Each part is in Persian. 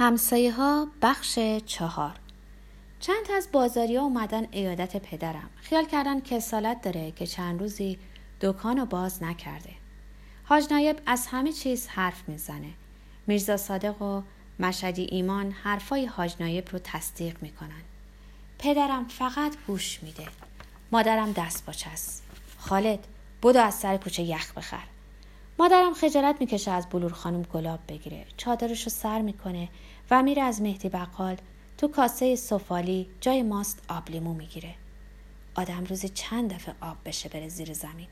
همسایه ها بخش چهار. چند از بازاری ها اومدن ایادت پدرم. خیال کردن کسالت داره که چند روزی دکان رو باز نکرده. حاج نایب از همه چیز حرف می‌زنه. میرزا صادق و مشدی ایمان حرفای حاج نایب رو تصدیق می‌کنن. پدرم فقط گوش میده. مادرم دست باچه است خالد بدو از سر کوچه یخ بخر. مادرم خجالت می‌کشه از بلور خانم گلاب بگیره. چادرش رو سر می‌کنه و میره از مهدی بقال تو کاسه سفالی جای ماست آب لیمو می‌گیره. آدم روزی چند دفعه آب بشه بره زیر زمین.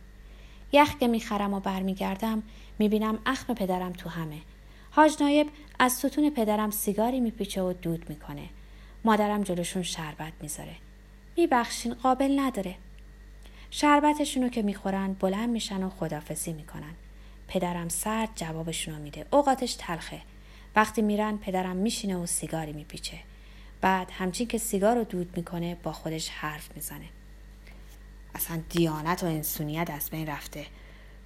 یخ که می‌خرم و برمیگردم می‌بینم اخم پدرم تو همه. حاج نایب از ستون پدرم سیگاری میپیچه و دود می‌کنه. مادرم جلوشون شربت می‌ذاره. میبخشین قابل نداره. شربتشونو که می‌خورن بلند میشن و خدافزی می‌کنن. پدرم سرد جوابشون رو میده. اوقاتش تلخه. وقتی میرن پدرم میشینه و سیگاری میپیچه. بعد همچین که سیگار رو دود می‌کنه با خودش حرف می‌زنه. اصلا دیانت و انسونیت از بین رفته.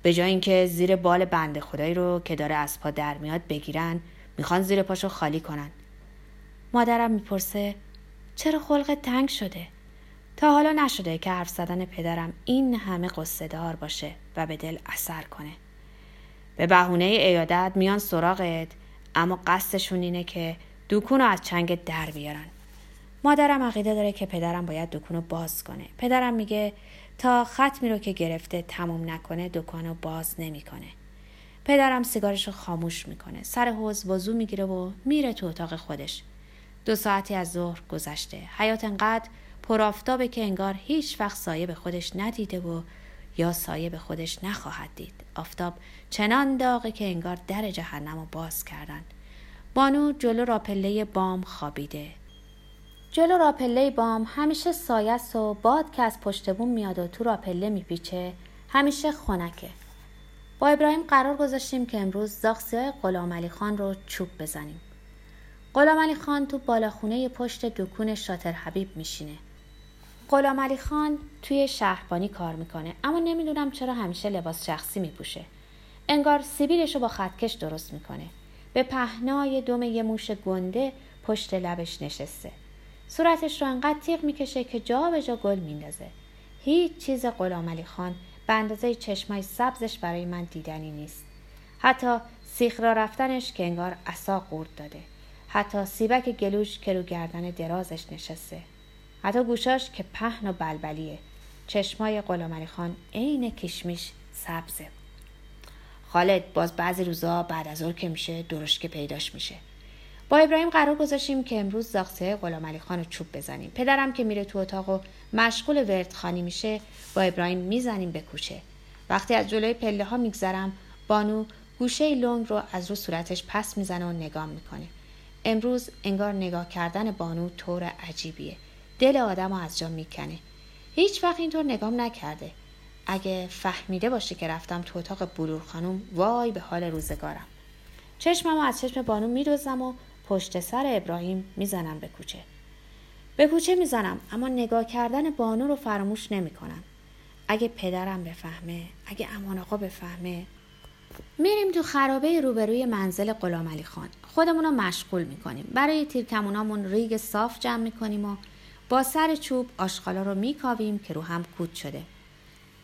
به جای اینکه زیر بال بنده خدایی رو که داره از پا در میاد بگیرن می‌خوان زیر پاشو خالی کنن. مادرم می‌پرسه چرا خلق تنگ شده؟ تا حالا نشده که حرف زدن پدرم این همه قصه باشه و به دل اثر کنه. به بهونه ایادت میان سراغت اما قصدشون اینه که دکون رو از چنگ در بیارن. مادرم عقیده داره که پدرم باید دکون رو باز کنه. پدرم میگه تا ختمی رو که گرفته تموم نکنه دکان رو باز نمی‌کنه. پدرم سیگارش رو خاموش می‌کنه. سر حوز وضو می‌گیره و میره تو اتاق خودش. دو ساعتی از ظهر گذشته. حیات انقدر پرآفتابه که انگار هیچ وقت سایه به خودش ندیده و یا سایه به خودش نخواهد دید. آفتاب چنان داغه که انگار در جهنم رو باز کردن. بانو جلو راپله بام خوابیده. جلو راپله بام همیشه سایه و باد که از پشت بوم میاد و تو راپله میپیچه همیشه خنکه. با ابراهیم قرار گذاشتیم که امروز زاخسی های غلام علی خان رو چوب بزنیم. غلام علی خان تو بالاخونه پشت دکون شاتر حبیب میشینه. غلام علی خان توی شهربانی کار می‌کنه. اما نمی‌دونم چرا همیشه لباس شخصی میپوشه. انگار سیبیلش رو با خطکش درست می‌کنه. به پهنای دم یه موش گنده پشت لبش نشسته. صورتش رو انقدر تیغ می‌کشه که جا به جا گل میندازه. هیچ چیز غلام علی خان به اندازه چشمای سبزش برای من دیدنی نیست. حتی سیخ را رفتنش که انگار عصا قورت داده. حتی سیبک گلوش که رو گردن درازش نشسته. حتی گوشاش که پهن و بلبلیه. چشمای غلامعلی خان عین کشمیش سبزه. خالد باز بعضی روزا بعد از که میشه که پیداش میشه. با ابراهیم قرار گذاشتیم که امروز زاخته غلام علی خان رو چوب بزنیم. پدرم که میره تو اتاق و مشغول وردخانی میشه با ابراهیم می‌زنیم به کوچه. وقتی از جلوی پله ها میگذرم بانو گوشه لنگ رو از رو صورتش پس می‌زنه و نگاه می‌کنه. امروز انگار نگاه کردن بانو طور عجیبیه. دل آدم رو از جا می‌کنه. هیچ وقت اینطور نگام نکرده. اگه فهمیده باشه که رفتم تو اتاق بلور خانم وای به حال روزگارم. چشمم از چشم بانو میدوزم و پشت سر ابراهیم می‌زنم به کوچه. به کوچه می‌زنم اما نگاه کردن بانو رو فراموش نمی‌کنم. اگه پدرم بفهمه اگه امان آقا بفهمه. میریم تو خرابه روبروی منزل غلام علی خان. خودمون رو مشغول می‌کنیم. برای تیرکمونامون ریگ صاف جمع می‌کنیم و با سر چوب آشغالا رو میکاویم که رو هم کود شده.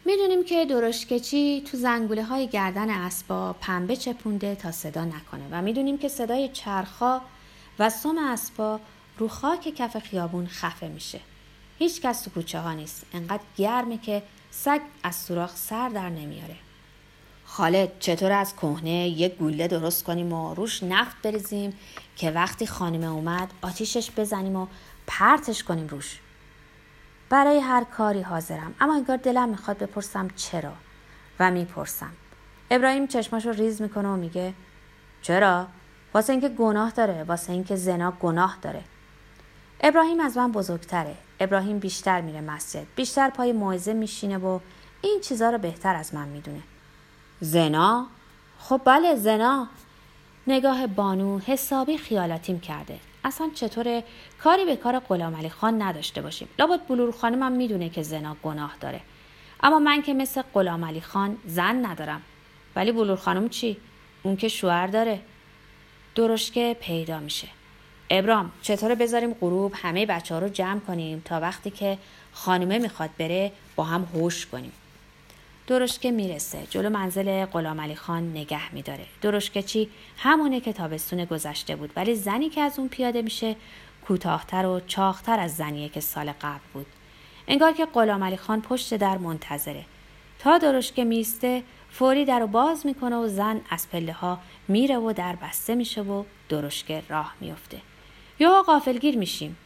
می‌دونیم که درشکچی تو زنگوله های گردن اسبا پنبه چپونده تا صدا نکنه و می‌دونیم که صدای چرخا و سم اسبا رو خاک کف خیابون خفه میشه. هیچ کس تو کوچه ها نیست. انقدر گرمه که سگ از سوراخ سر در نمیاره خالد چطور از کهنه یک گوله درست کنیم و روش نفت بریزیم که وقتی خانم اومد آتیشش بزنیم و پرتش کنیم روش. برای هر کاری حاضرم. اما انگار دلم می‌خواد بپرسم چرا و می‌پرسم. ابراهیم چشماش رو ریز می‌کنه و میگه چرا؟ واسه اینکه گناه داره واسه اینکه زنا گناه داره. ابراهیم از من بزرگتره. ابراهیم بیشتر میره مسجد بیشتر پای موعظه میشینه و این چیزا رو بهتر از من می‌دونه. زنا؟ خب بله زنا. نگاه بانو حسابی خیالاتیم کرده. اصلا چطوره؟ کاری به کار غلام علی خان نداشته باشیم. لابد بلور خانم هم می‌دونه که زنا گناه داره. اما من که مثل غلام علی خان زن ندارم. ولی بلور خانم چی؟ اون که شوهر داره. درشکه پیدا میشه. ابرام چطور بذاریم غروب همه بچه ها رو جمع کنیم تا وقتی که خانومه می‌خواد بره با هم هوش کنیم. درشکه می‌رسه. جلو منزل غلام خان نگه میداره. درشکه چی؟ همونه که تابستون گذشته بود ولی زنی که از اون پیاده میشه کوتاهتر و چاختر از زنیه که سال قبل بود. انگار که غلام خان پشت در منتظره. تا درشکه میسته فوری در رو باز می‌کنه و زن از پله ها میره و در بسته میشه و درشکه راه میفته یا قافلگیر میشیم.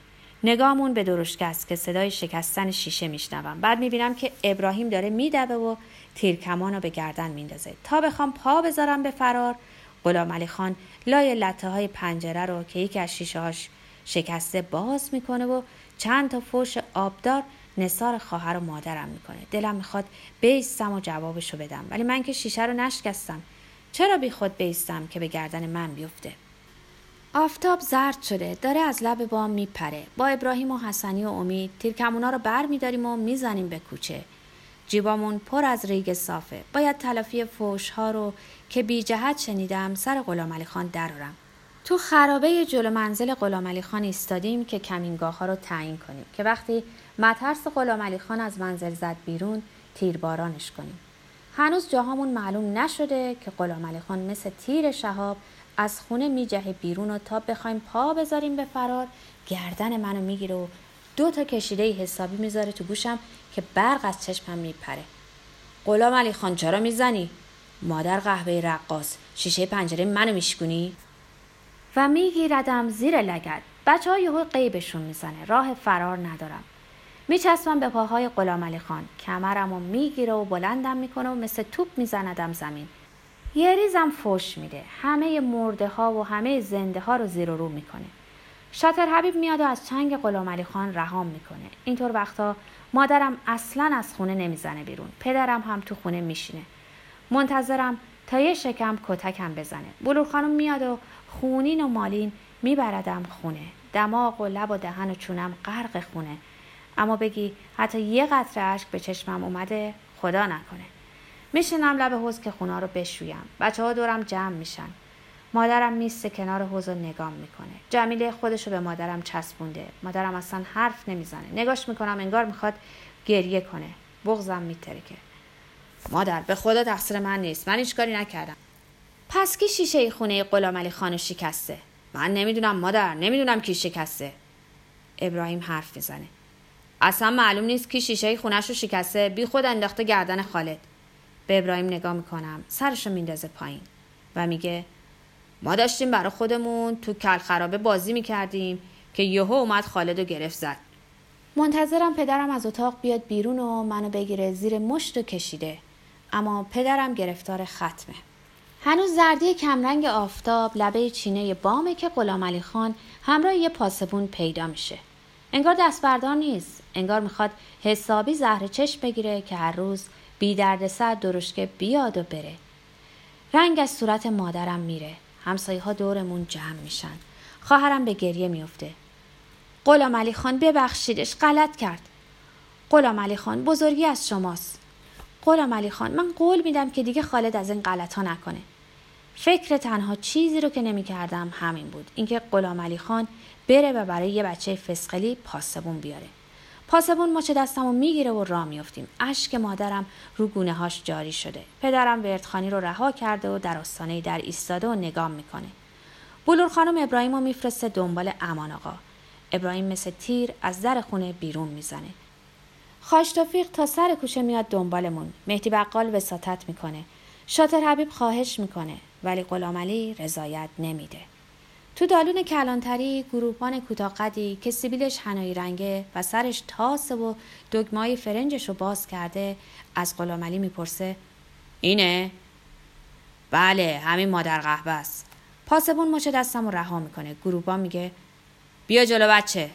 نگامون به درشکه است که صدای شکستن شیشه میشنوم. بعد می‌بینم که ابراهیم داره میدوه و تیرکمان رو به گردن میندازه. تا بخوام پا بذارم به فرار غلام علی خان لای لطه های پنجره رو که یکی از شیشه هاش شکسته باز می‌کنه و چند تا فوش آبدار نصار خواهر و مادرم می‌کنه. دلم می‌خواد بیستم و جوابشو بدم. ولی من که شیشه رو نشکستم چرا بی خود بیستم که به گردن من بیفته؟ آفتاب زرد شده داره از لب بام میپره. با ابراهیم و حسنی و امید تیرکمونا رو بر میداریم و می‌زنیم به کوچه. جیبامون پر از ریگ صافه. باید تلافی فوش ها رو که بی جهت شنیدم سر غلام علی خان درارم تو خرابه جلو منزل غلام علی خان ایستادیم که کمینگاه ها رو تعیین کنیم. که وقتی مترس غلام علی خان از منزل زد بیرون تیربارانش کنیم. هنوز جاهامون معلوم نشده که غلام علی خان مثل تیر شهاب از خونه میجهه بیرون و تا بخوایم پا بذاریم به فرار گردن منو می‌گیره و دو تا کشیده حسابی می‌ذاره تو گوشم که برق از چشمم میپره. غلام علی خان چرا می‌زنی؟ مادر قهوه رقاص شیشه پنجره منو میشکونی؟ و میگیردم زیر لگد. بچه ها یهو قیبشون می‌زنه. راه فرار ندارم. میچسبم به پاهای غلام علی خان. کمرم و می‌گیره و بلندم می‌کنه و مثل توپ میزندم زمین. یه ریزم فوش میده. همه مرده ها و همه زنده ها رو زیر و رو می‌کنه. شاتر حبیب میاد و از چنگ غلام علی خان رهام می‌کنه. اینطور وقتا مادرم اصلا از خونه نمی‌زنه بیرون. پدرم هم تو خونه میشینه. منتظرم تا یه شکم کتکم بزنه. بلور خانم میاد و خونین و مالین میبردم خونه. دماغ و لب و دهن و چونم غرق خونه. اما بگی حتی یه قطره اشک به چشمم اومده خدا نکنه. میشینم لب حوز که خونه رو بشویم. بچه ها دورم جمع میشن. مادرم میسته کنار حوز رو نگام می‌کنه. جمیله خودشو به مادرم چسبونده. مادرم اصلا حرف نمی‌زنه. نگاش می‌کنم انگار می‌خواد گریه کنه. بغزم میترکه. مادر به خدا تقصیر من نیست. من هیچ کاری نکردم. پس کی شیشه خونه غلام علی خانو شکسته؟ من نمی‌دونم مادر. نمی‌دونم کی شکسته. ابراهیم حرف می‌زنه. اصلا معلوم نیست کی شیشه خونش رو شکسته. بی خود انداخته گردن خالد. به ابراهیم نگاه می‌کنم. سرشو میندازه پایین و میگه ما داشتیم برای خودمون تو کل خرابه بازی می‌کردیم که یهو اومد خالد و گرفت زد. منتظرم پدرم از اتاق بیاد بیرون و منو بگیره زیر مشت و کشیده. اما پدرم گرفتار ختمه. هنوز زردی کمرنگ آفتاب لبه چینه بامه که غلام علی خان همراه یه پاسبون پیدا میشه. انگار دست بردار نیست. انگار می‌خواد حسابی زهر چشم بگیره که هر روز بی درد سر درشکه بیاد و بره. رنگ از صورت مادرم میره. همسایه ها دورمون جمع میشن. خواهرم به گریه میفته. غلام علی خان ببخشیدش غلط کرد. غلام علی خان بزرگی از شماست. غلام علی خان من قول میدم که دیگه خالد از این غلط ها نکنه. فکر تنها چیزی رو که نمی‌کردم همین بود. اینکه غلام علی خان بره و برای یه بچه فسقلی پاسبون بیاره. پاسبون مچ دستم و می‌گیره و راه میافتیم. اشک مادرم رو گونه هاش جاری شده. پدرم وردخانی رو رها کرده و در آستانه در ایستاده و نگام می‌کنه. بلور خانم ابراهیم رو میفرسته دنبال امان آقا. ابراهیم مثل تیر از در خونه بیرون می‌زنه. خاش توفیق تا سر کوچه میاد دنبالمون. مهدی بقال وساطت می‌کنه. شاطر حبیب خواهش می‌کنه ولی غلام علی رضایت نمیده. تو دالون کلانتری گروهبان کوتاقدی که سیبیلش هنایی رنگه و سرش تاسه و دگمای فرنجش رو باز کرده از غلامعلی می‌پرسه اینه؟ بله همین مادر قهوه است پاسبون مچ دستم رو رها می‌کنه. گروهبان میگه بیا جلو بچه.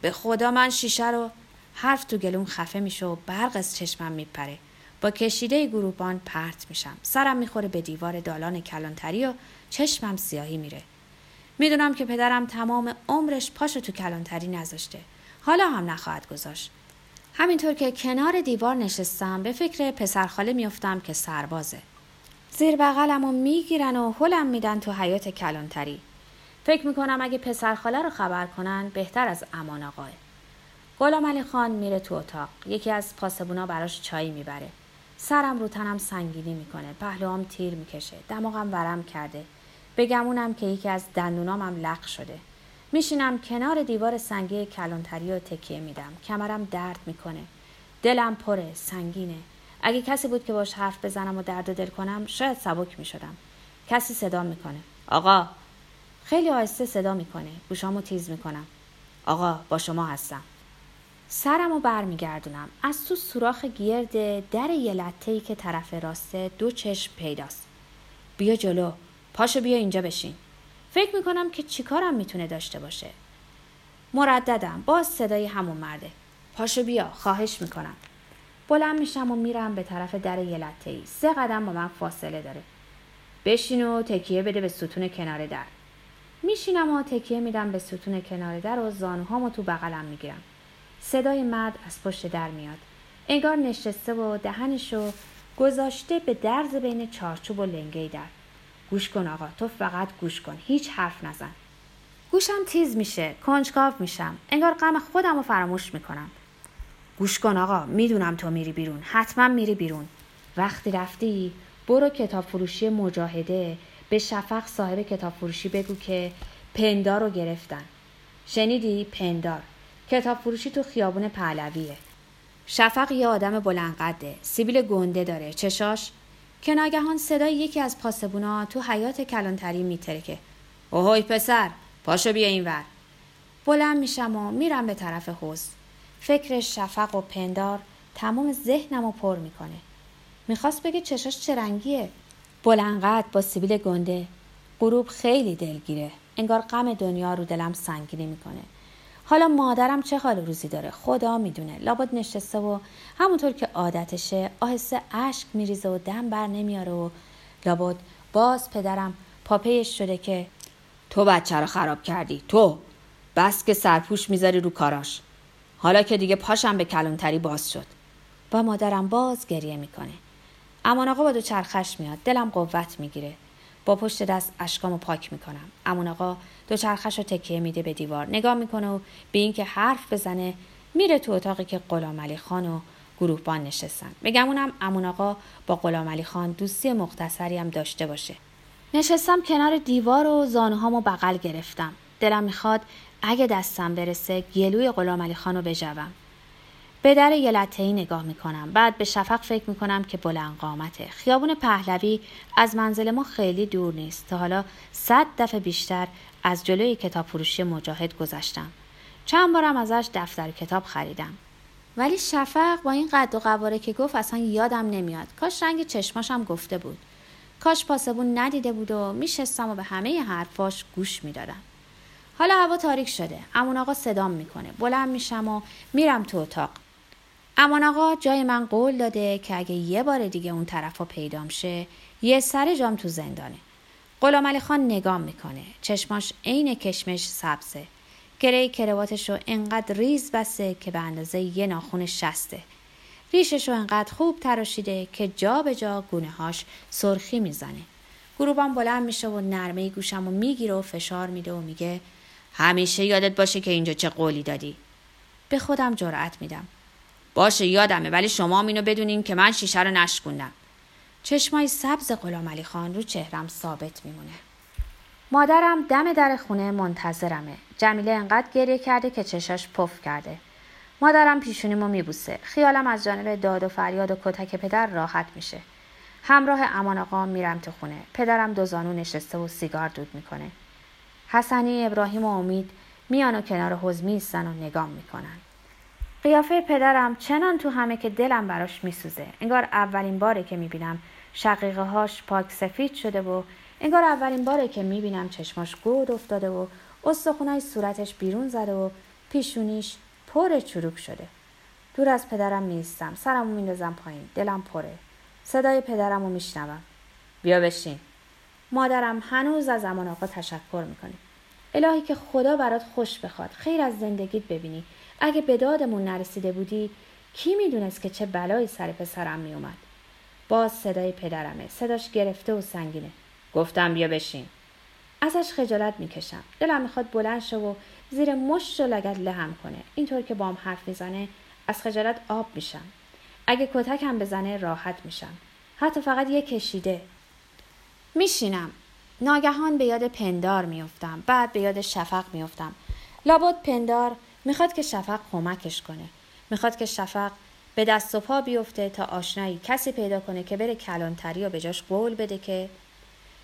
به خدا من شیشه رو حرف تو گلوم خفه میشه و برق از چشمم میپره. با کشیده گروهبان پرت میشم. سرم می‌خوره به دیوار دالان کلانتری و چشمم سیاهی میره. می‌دونم که پدرم تمام عمرش پاشو تو کلانتری نذاشته. حالا هم نخواهد گذاشت. همینطور که کنار دیوار نشستم به فکر پسرخاله میفتم که سربازه. زیر بغلم و می‌گیرن و هلم میدن تو حیات کلانتری. فکر می‌کنم اگه پسر خاله رو خبر کنن بهتر از امان آقاه غلام علی خان میره تو اتاق. یکی از پاسبونا براش چای می‌بره. سرم رو تنم سنگینی می‌کنه. پهلوام تیر می‌کشه. دماغم ورم کرده. بگمونم که یکی از دندونامم لق شده. میشینم کنار دیوار سنگی کلانتری و تکیه میدم. کمرم درد می‌کنه. دلم پره سنگینه. اگه کسی بود که باش حرف بزنم و درد دل کنم شاید سبک می‌شدم. کسی صدا می‌کنه. آقا! خیلی آهسته صدا می‌کنه. گوشامو تیز می‌کنم. آقا با شما هستم. سرم رو برمیگردونم. از تو سوراخ گرد در یه لطه که طرف راسته دو چشم پیداست. بیا جلو. پاشو بیا اینجا بشین. فکر می‌کنم که چیکارم می‌تونه داشته باشه. مرددم. باز صدای همون مرده. پاشو بیا خواهش می‌کنم. بلند میشم و میرم به طرف در یه ای سه قدم با من فاصله داره. بشین و تکیه بده به ستون کنار در. میشینم و تکیه میدم به ستون کنار در و زانوهامو تو بغلم می‌گیرم. صدای مرد از پشت در میاد. انگار نشسته و دهنشو گذاشته به درز بین چارچوب و لنگه در. گوش کن آقا. تو فقط گوش کن. هیچ حرف نزن. گوشم تیز میشه. کنجکاو میشم. انگار غم خودم رو فراموش می‌کنم. گوش کن آقا. می‌دونم تو میری بیرون. حتما میری بیرون. وقتی رفتی برو کتاب فروشی مجاهده. به شفق صاحب کتاب فروشی بگو که پندار رو گرفتن. شنیدی؟ پندار. کتاب فروشی تو خیابون پهلویه. شفق یه آدم بلندقده. سیبیل گنده داره. چشاش که ناگهان صدای یکی از پاسبونا تو حیات کلانتری میترکه اوهوی پسر پاشو بیا اینور بلند میشم و میرم به طرف حوز فکر شفق و پندار تمام ذهنم رو پر می‌کنه. می‌خواست بگه چشاش چه رنگیه. بلنقد با سیبیل گنده غروب خیلی دلگیره. انگار غم دنیا رو دلم سنگینی می‌کنه. حالا مادرم چه حال روزی داره؟ خدا می‌دونه. لابد نشسته و همونطور که عادتشه آهسته اشک میریزه و دم بر نمیاره و لابد باز پدرم پاپیش شده که تو بچه رو خراب کردی. تو بس که سرپوش می‌ذاری رو کاراش. حالا که دیگه پاشم به کلونتری باز شد. با مادرم باز گریه می‌کنه. امان آقا با دو چرخش میاد. دلم قوت می‌گیره. با پشت دست اشکامو پاک می‌کنم. امون آقا دو چرخش رو تکیه میده به دیوار. نگاه می‌کنه و به اینکه حرف بزنه میره تو اتاقی که غلام علی خان و گروهبان نشستن. بگمونم امون آقا با غلام علی خان دوستی مختصری هم داشته باشه. نشستم کنار دیوار و زانوهامو بغل گرفتم. دلم می‌خواد اگه دستم برسه گلوی غلام علی خان رو بجوم. به در یه ای نگاه می‌کنم. بعد به شفق فکر می‌کنم که بلند قامته. خیابون پهلوی از منزل ما خیلی دور نیست. تا حالا صد دفعه بیشتر از جلوی کتاب فروشی مجاهد گذشتم. چند بارم ازش دفتر کتاب خریدم. ولی شفق با این قد و قواره که گفت اصلا یادم نمیاد. کاش رنگ چشماشم گفته بود. کاش پاسبون ندیده بود و میشستم و به همه حرفاش گوش می‌دادم. حالا هوا تاریک شده. امون آقا صدام می‌کنه. بلند میشم و میرم تو اتاق. امان آقا جای من قول داده که اگه یه بار دیگه اون طرف پیدام شه یه سر جام تو زندانه. غلام علی خان نگاه می‌کنه. چشماش عین کشمش سبزه. گره کرواتش رو انقدر ریز بسته که به اندازه یه ناخون شسته. ریشش رو انقدر خوب تراشیده که جا به جا گونه هاش سرخی می‌زنه. گروبان بلند میشه و نرمه گوشم و می‌گیره و فشار میده و میگه همیشه یادت باشه که اینجا چه قولی دادی. به خودم جرأت میدم. باشه یادمه ولی شما اینو بدونین که من شیشه رو نشکوندم. چشمای سبز غلام علی خان رو چهرم ثابت میمونه. مادرم دم در خونه منتظرمه. جمیله انقدر گریه کرده که چشاش پف کرده. مادرم پیشونیمو میبوسه. خیالم از جانب داد و فریاد و کتک پدر راحت میشه. همراه امان آقا میرم تو خونه. پدرم دو زانو نشسته و سیگار دود می‌کنه. حسنی ابراهیم و امید میان و کنار حوز میستن و نگام می‌کنن. قیافه پدرم چنان تو همه که دلم براش میسوزه. انگار اولین باره که می‌بینم شقیقه هاش پاک سفید شده و انگار اولین باره که می‌بینم چشماش گود افتاده و استخونای صورتش بیرون زده و پیشونیش پر چروک شده. دور از پدرم نیستم. سرمو میندازم پایین. دلم پره. صدای پدرم رو میشنوم. بیا بشین. مادرم هنوز از زمان آقا تشکر می‌کنه. الهی که خدا برات خوش بخواد. خیر از زندگیت ببینی. اگه به دادمون نرسیده بودی کی می‌دونست که چه بلایی سر پسرم میومد باز صدای پدرمه صداش گرفته و سنگینه. گفتم بیا بشین. ازش خجالت می‌کشم. دلم می‌خواد بلند شه و زیر مشت و لگت لهم کنه. اینطور که بام حرف می‌زنه از خجالت آب میشم. اگه کتکم بزنه راحت میشم. حتی فقط یه کشیده. میشینم. ناگهان به یاد پندار میفتم بعد به یاد شفق میفتم لابد پندار می‌خواد که شفق کمکش کنه. می‌خواد که شفق به دست و پا بیفته تا آشنایی کسی پیدا کنه که بره کلانتری و به جاش قول بده که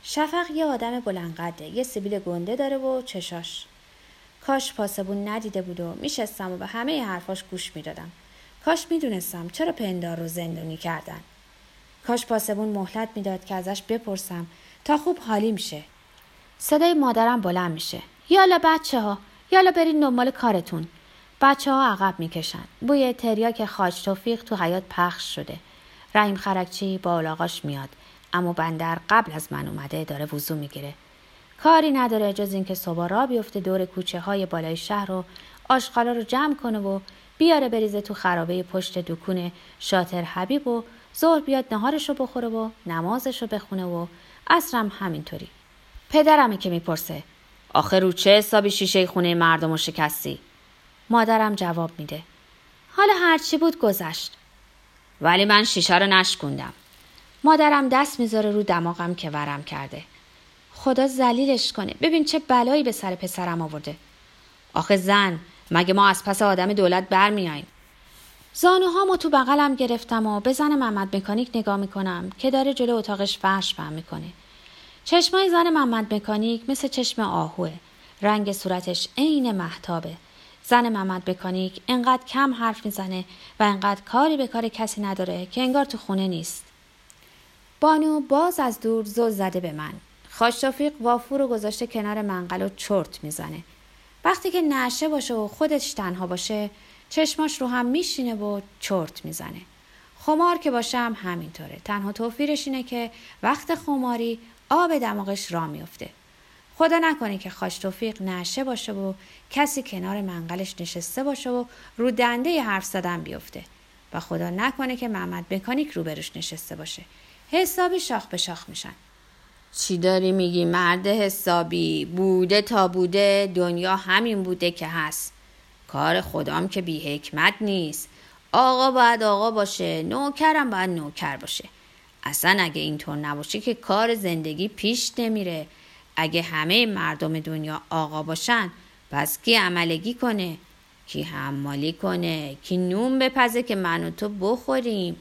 شفق یه آدم بلندقده یه سیبیل گنده داره و چشاش. کاش پاسبون ندیده بود و میشستم و به همه حرفاش گوش می‌دادم. کاش می‌دونستم چرا پندار رو زندونی کردن. کاش پاسبون مهلت می‌داد که ازش بپرسم تا خوب حالیم شه صدای مادرم بلند میشه. یالا بچه ها یالا برین دنبال کارتون. بچه ها عقب می‌کشن. بوی تریاک خاج توفیق تو حیات پخش شده. رحیم خرکچی با اولاغاش میاد. اما بندر قبل از من اومده داره وضو می‌گیره. کاری نداره جز اینکه صبح را بیفته دور کوچه های بالای شهر و آشغالا رو جمع کنه و بیاره بریزه تو خرابه پشت دکون شاتر حبیب و ظهر بیاد نهارش رو بخوره و نمازش رو بخونه و اصرم همینطوری. پدرمه که می‌پرسه. آخه رو چه حسابی شیشه خونه مردم و شکستی؟ مادرم جواب میده. حالا هرچی بود گذشت. ولی من شیشه رو نشکوندم. مادرم دست می‌ذاره رو دماغم که ورم کرده. خدا زلیلش کنه. ببین چه بلایی به سر پسرم آورده. آخه زن مگه ما از پس آدم دولت برمیاییم زانوهامو تو بغلم گرفتم و به زن محمد مکانیک نگاه می‌کنم که داره جلو اتاقش فرش فهم می‌کنه. چشمای زن محمد مکانیک مثل چشم آهوه. رنگ صورتش عین محتابه زن محمد مکانیک انقدر کم حرف می‌زنه و انقدر کاری به کار کسی نداره که انگار تو خونه نیست. بانو باز از دور زل زده به من. خاشتافیق وافور رو گذاشته کنار منقل و چرت می‌زنه. وقتی که نشه باشه و خودش تنها باشه چشماش رو هم میشینه و چرت می‌زنه. خمار که باشه هم همینطوره. تنها توفیرش اینه که وقت خماری آب دماغش را میفته خدا نکنه که خاش توفیق نشه باشه و کسی کنار منقلش نشسته باشه و رو دنده حرف زدن بیفته. و خدا نکنه که محمد مکانیک روبروش نشسته باشه. حسابی شاخ به شاخ میشن. چی داری میگی مرد حسابی؟ بوده تا بوده دنیا همین بوده که هست. کار خدام که بی حکمت نیست. آقا باید آقا باشه نوکرم باید نوکر باشه. اصلا اگه اینطور نباشه که کار زندگی پیش نمیره. اگه همه مردم دنیا آقا باشن پس کی عملگی کنه؟ کی حمالی کنه؟ کی نون بپزه که من و تو بخوریم؟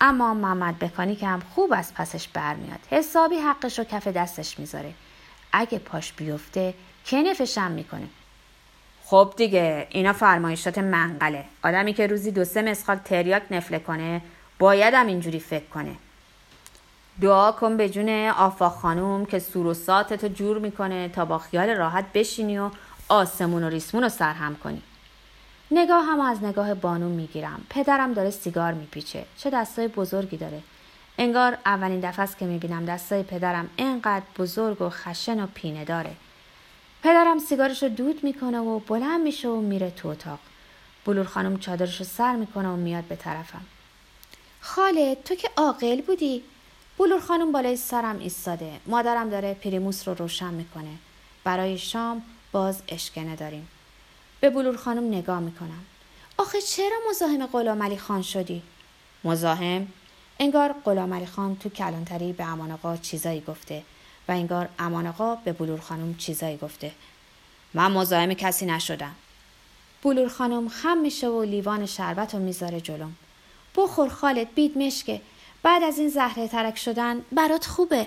اما محمد بکانی که هم خوب از پسش برمیاد حسابی حقش رو کف دستش می‌ذاره. اگه پاش بیفته کنفشم می‌کنه. خب دیگه اینا فرمایشات منقله. آدمی که روزی دو سه مسخال تریاک نفله کنه باید هم اینجوری فکر کنه. دعا کن به جون آفا خانوم که سور و ساتتو جور می‌کنه تا با خیال راحت بشینی و آسمون و ریسمون رو سرهم کنی. نگاه هم از نگاه بانو می‌گیرم. پدرم داره سیگار میپیچه. چه دستای بزرگی داره. انگار اولین دفعه است که می‌بینم دستای پدرم انقدر بزرگ و خشن و پینه داره. پدرم سیگارش رو دود می‌کنه و بلند میشه و میره تو اتاق. بلور خانم چادرش رو سر می‌کنه و میاد به طرفم. خاله تو که عاقل بودی. بلور خانم بالای سرم ایستاده. مادرم داره پریموس رو روشن می‌کنه. برای شام باز اشکنه داریم به بلور خانم نگاه می‌کنم. آخه چرا مزاحم غلام علی خان شدی؟ مزاحم؟ انگار غلام علی خان تو کلانتری به امان آقا چیزایی گفته و انگار امان آقا به بلور خانم چیزایی گفته. من مزاحم کسی نشدم. بلور خانم خم میشه و لیوان شربت رو می‌ذاره جلوم. بخور خالد بید مشکه. بعد از این زهره ترک شدن برات خوبه.